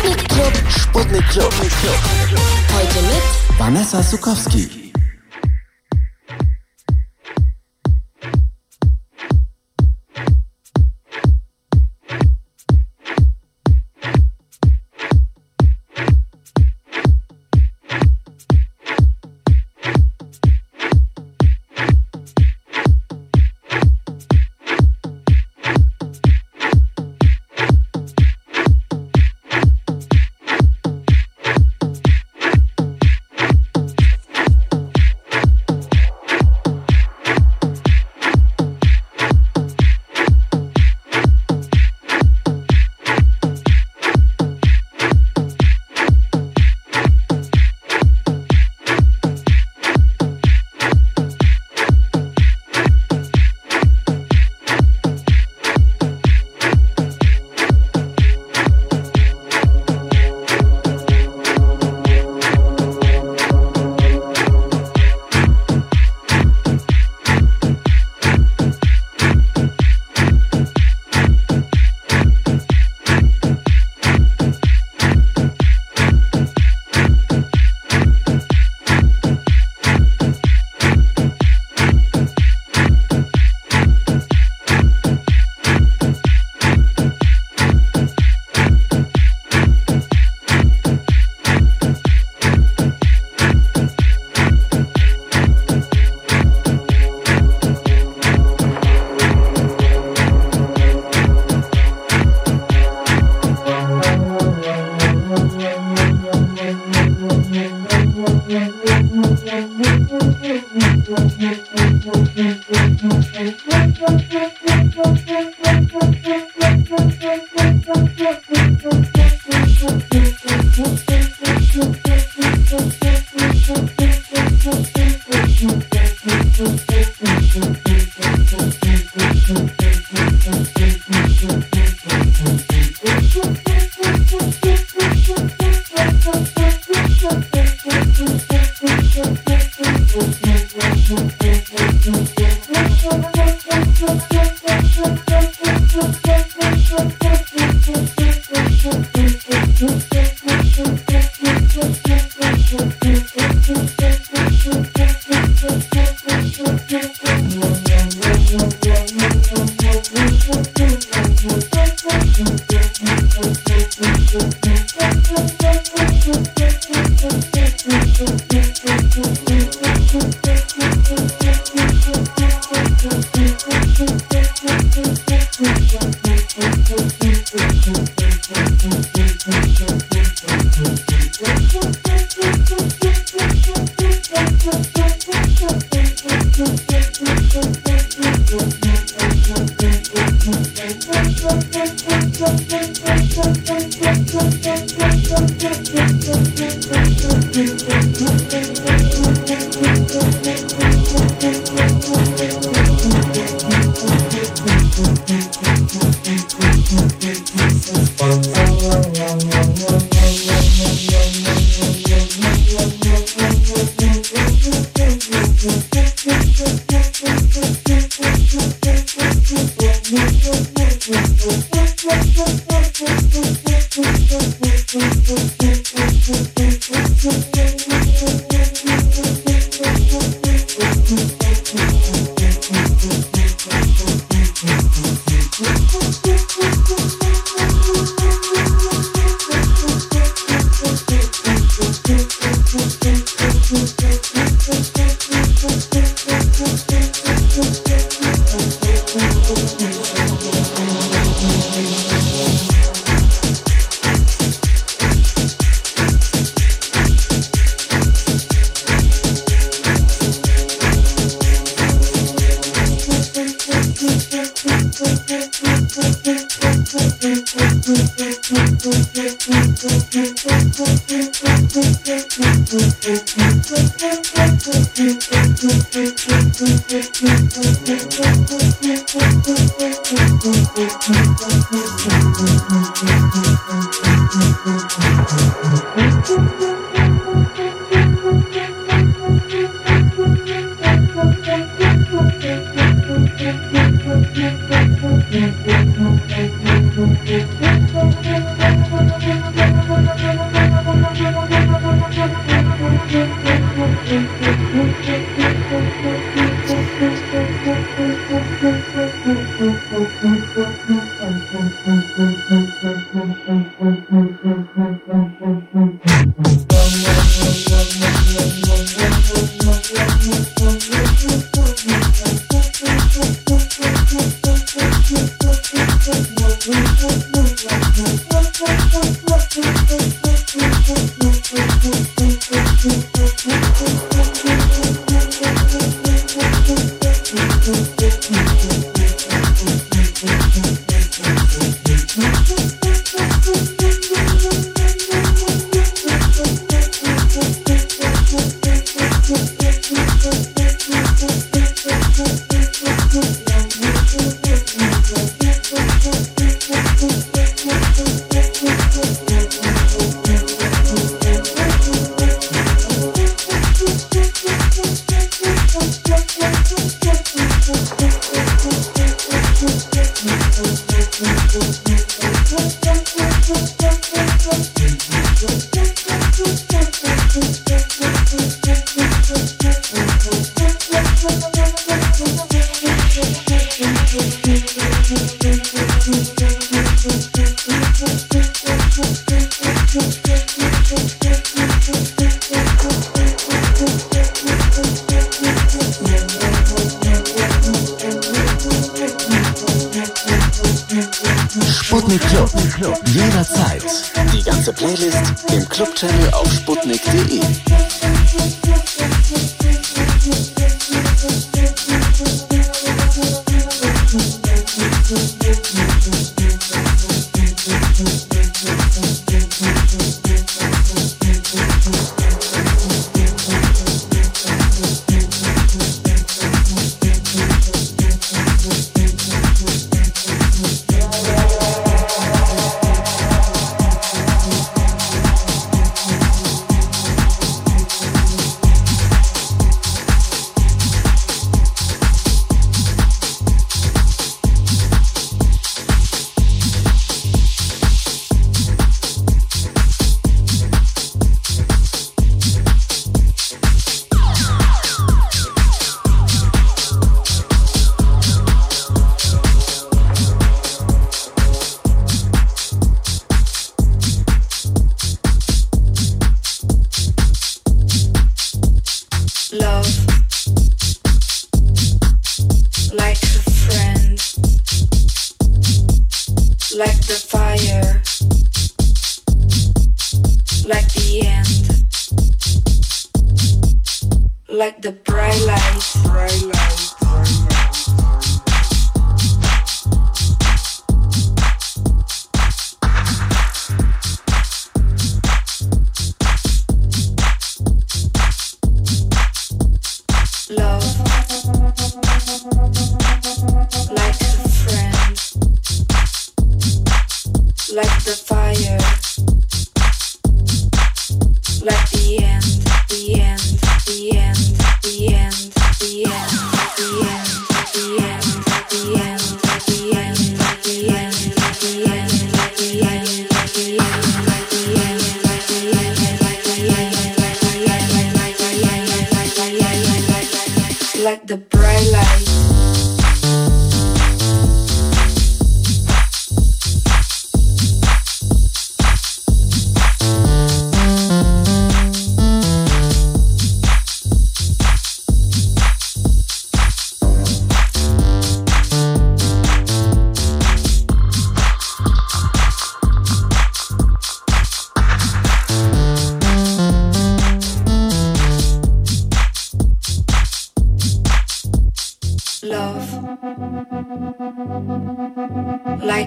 Sputnik Club. Sputnik Club. Heute mit Vanessa Sukowski. Thank.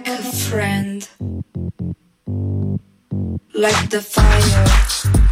like a friend, like the fire.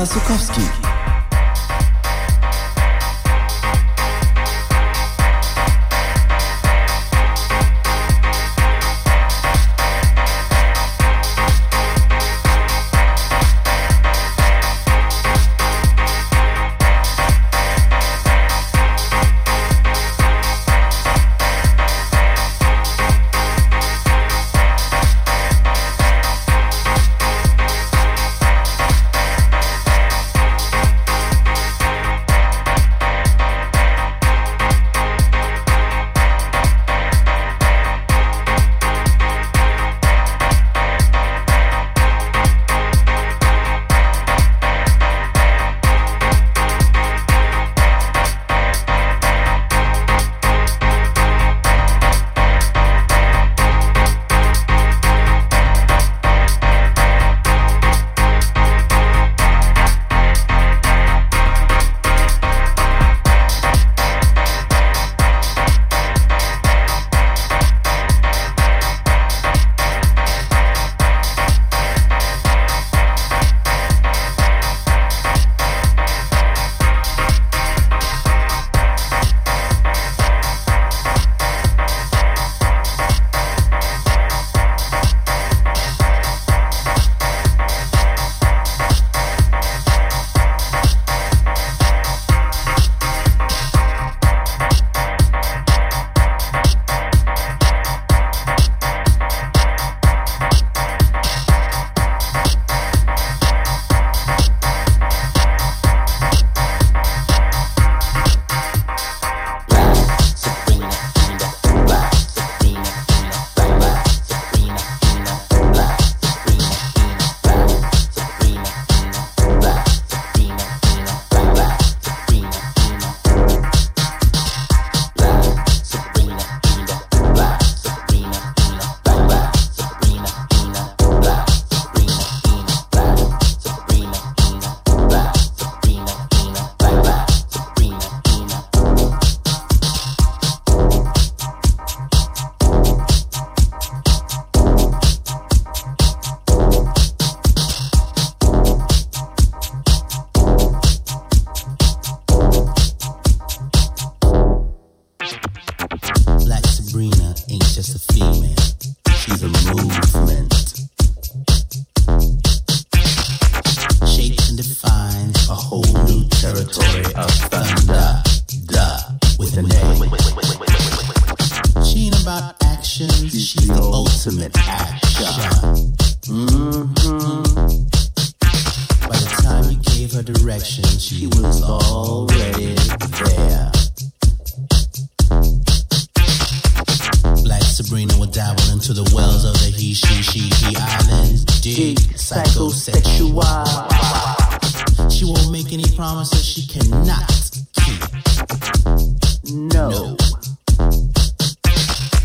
a.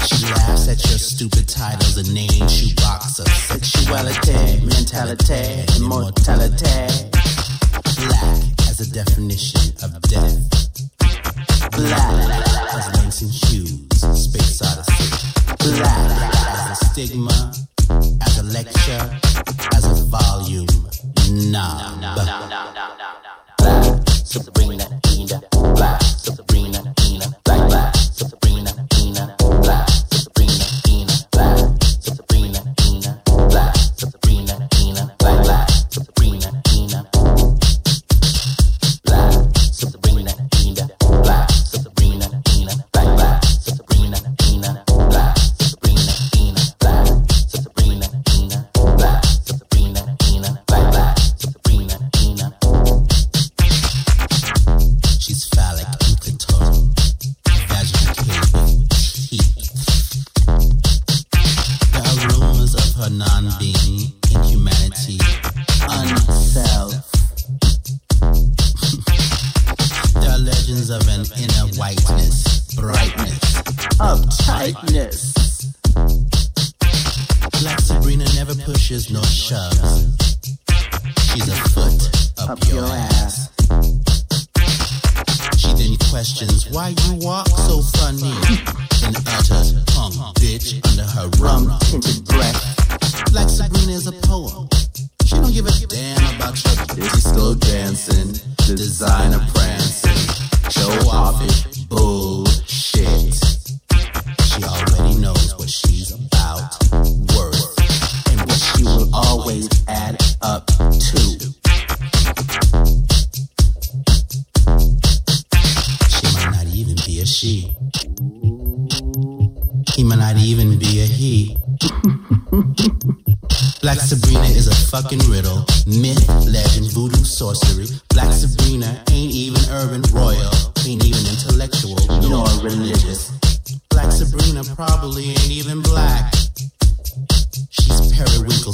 She laughs at your stupid titles and names, She boxes sexuality, mentality, immortality. Black as a definition of death. Black as Langston Hughes, Space Odyssey. Black as a stigma Black Sabrina is a fucking riddle. Myth, legend, voodoo, sorcery. Black Sabrina ain't even urban, royal, ain't even intellectual, nor religious. Black Sabrina probably ain't even black. She's periwinkle.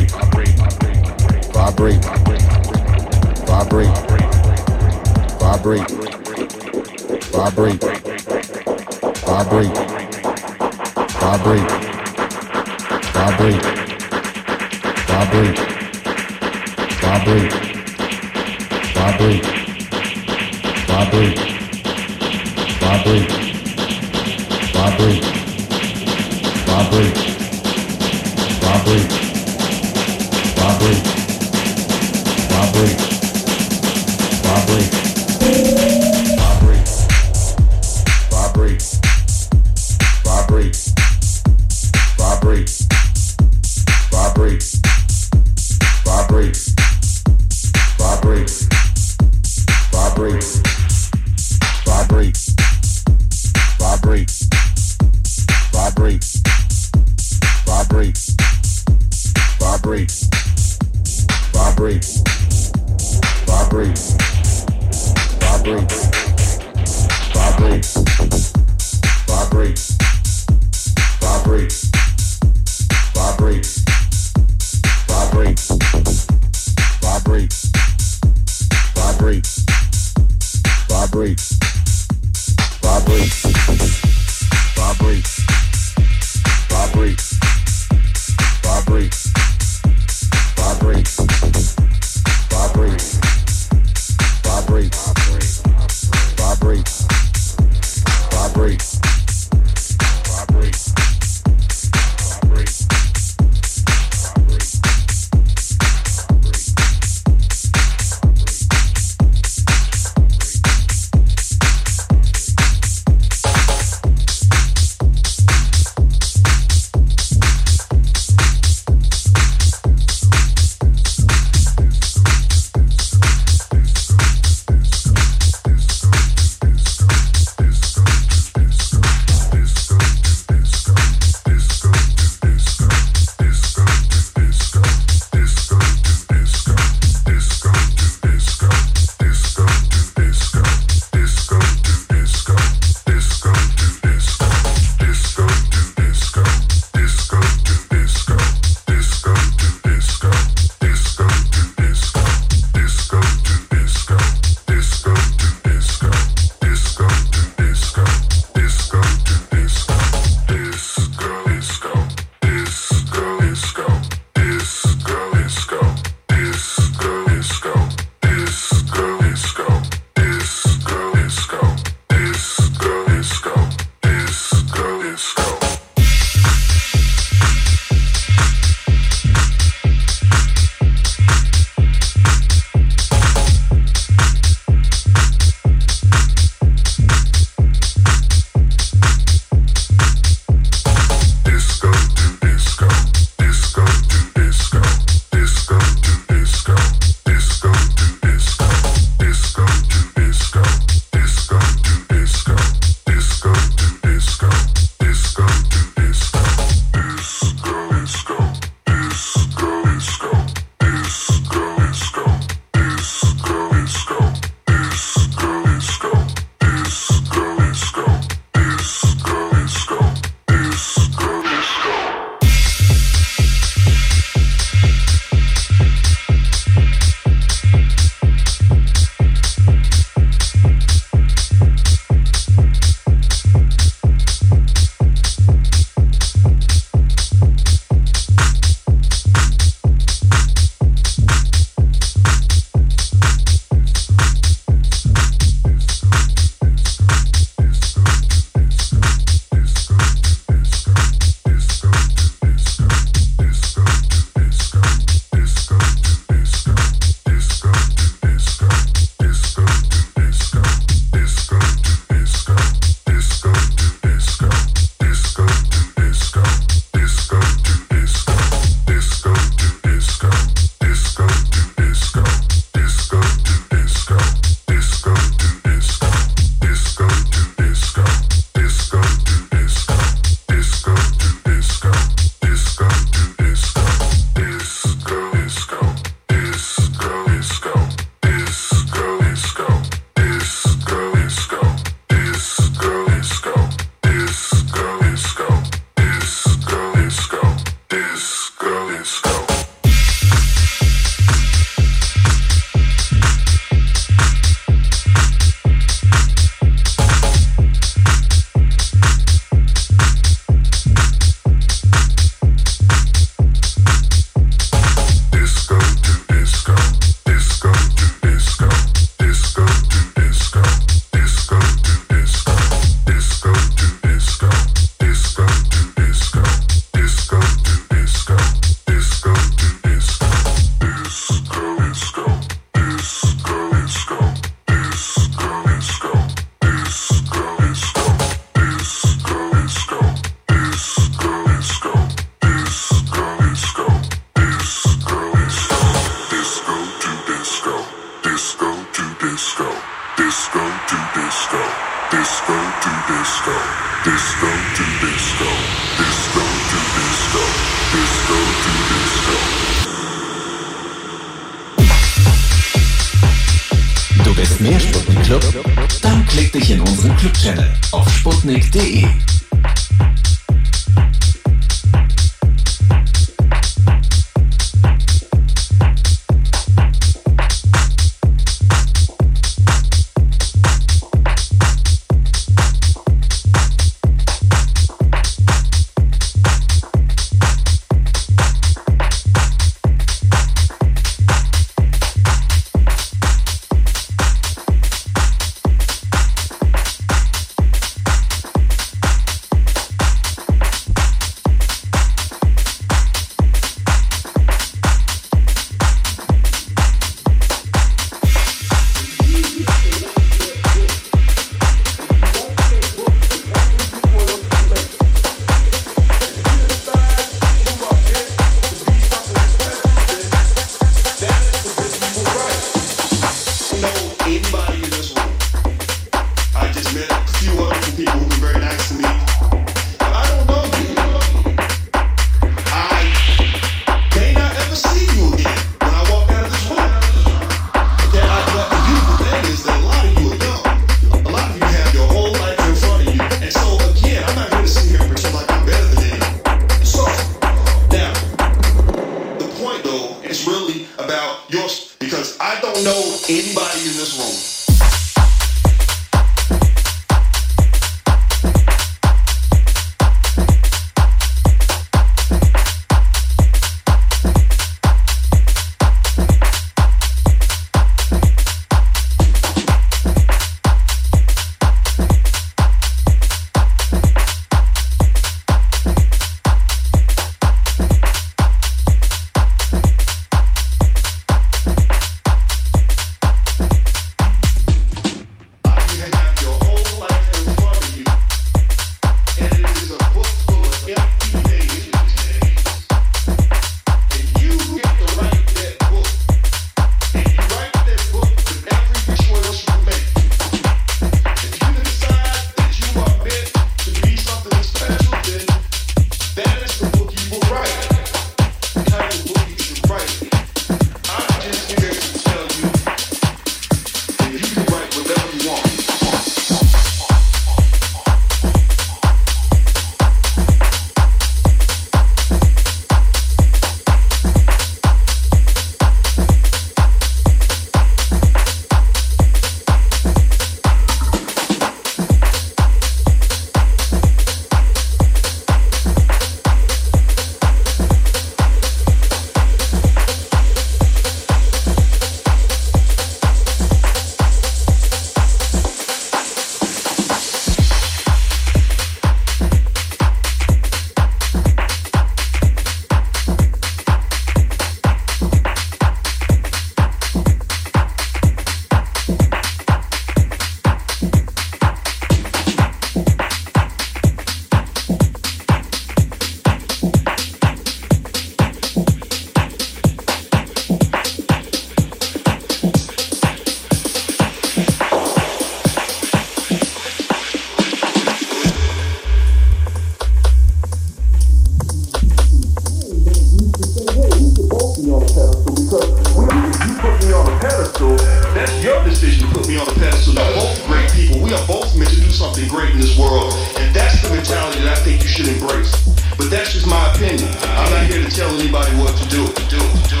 my opinion. I'm not here to tell anybody what to do. Do, do.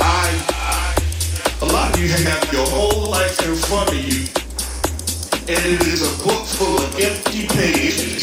I, a lot of you have your whole life in front of you, and it is a book full of empty pages.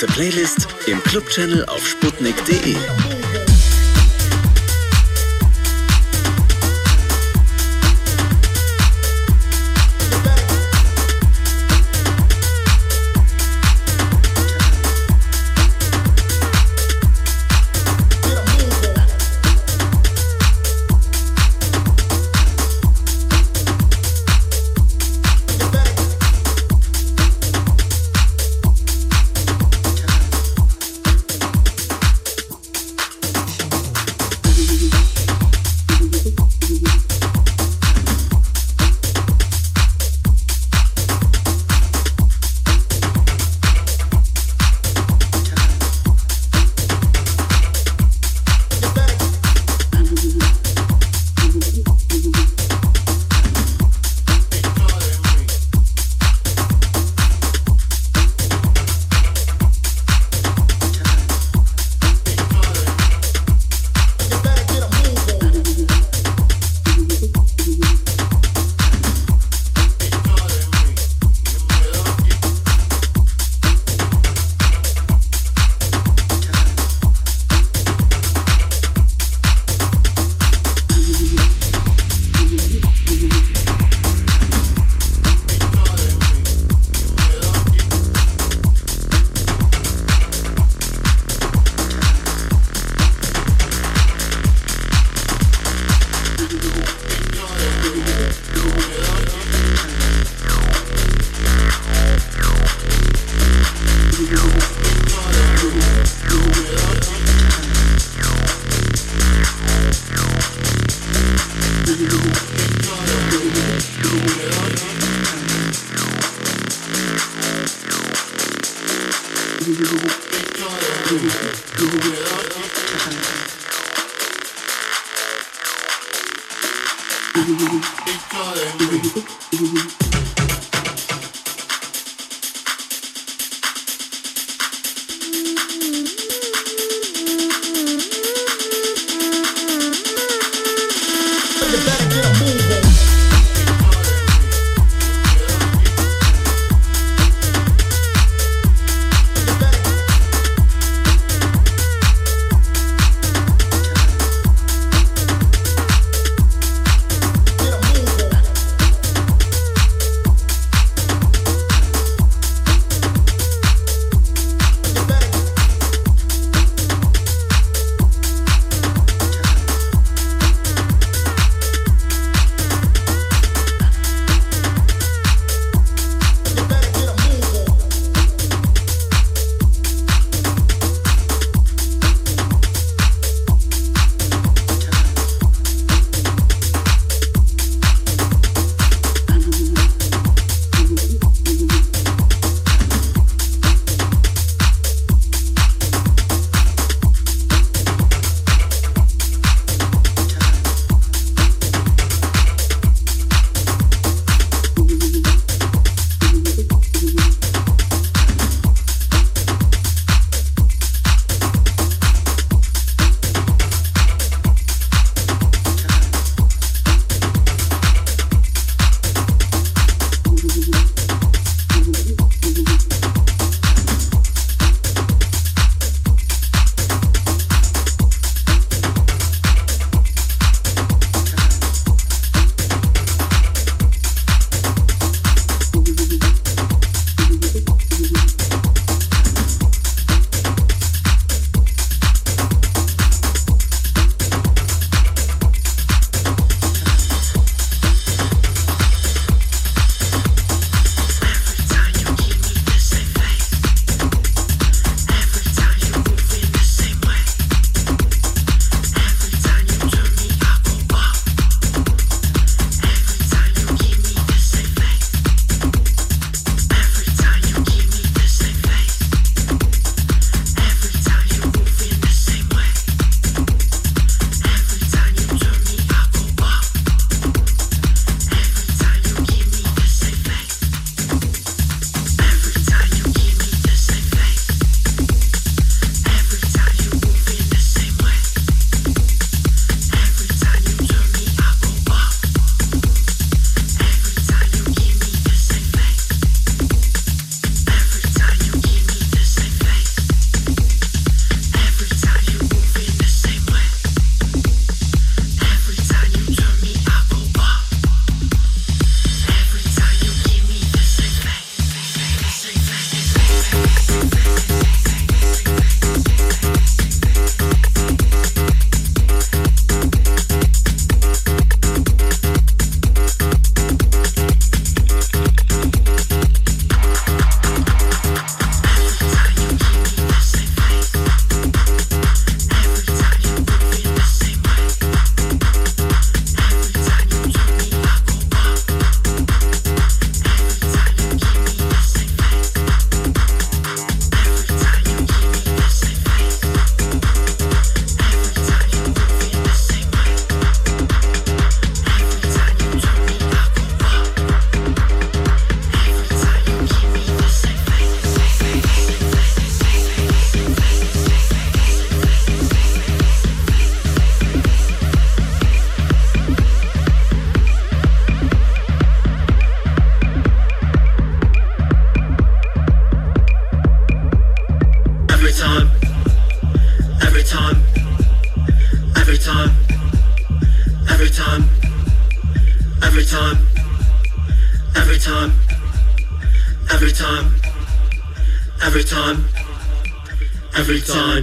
Ganze Playlist im Club-Channel auf sputnik.de.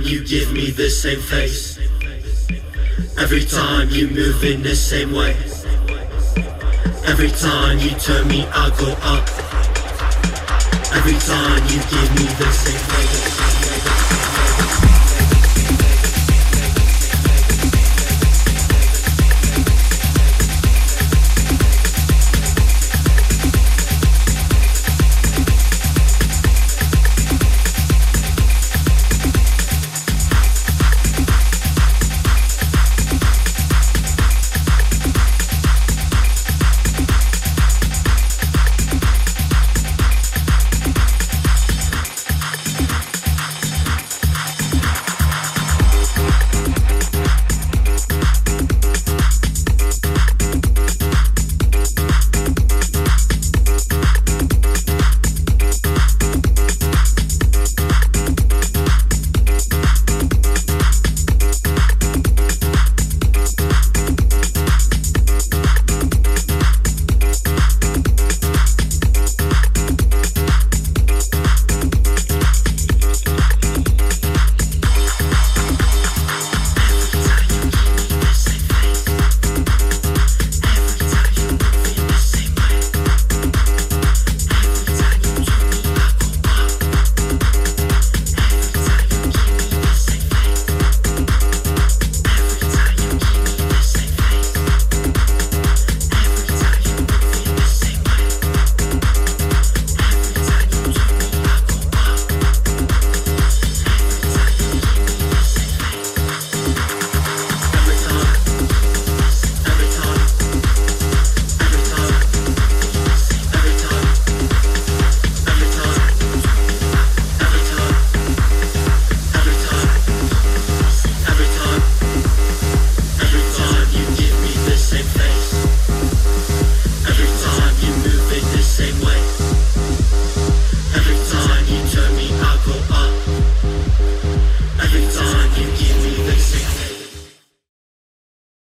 you give me the same face. Every time you move in the same way. Every time you turn me, I go up. Every time you give me the same face.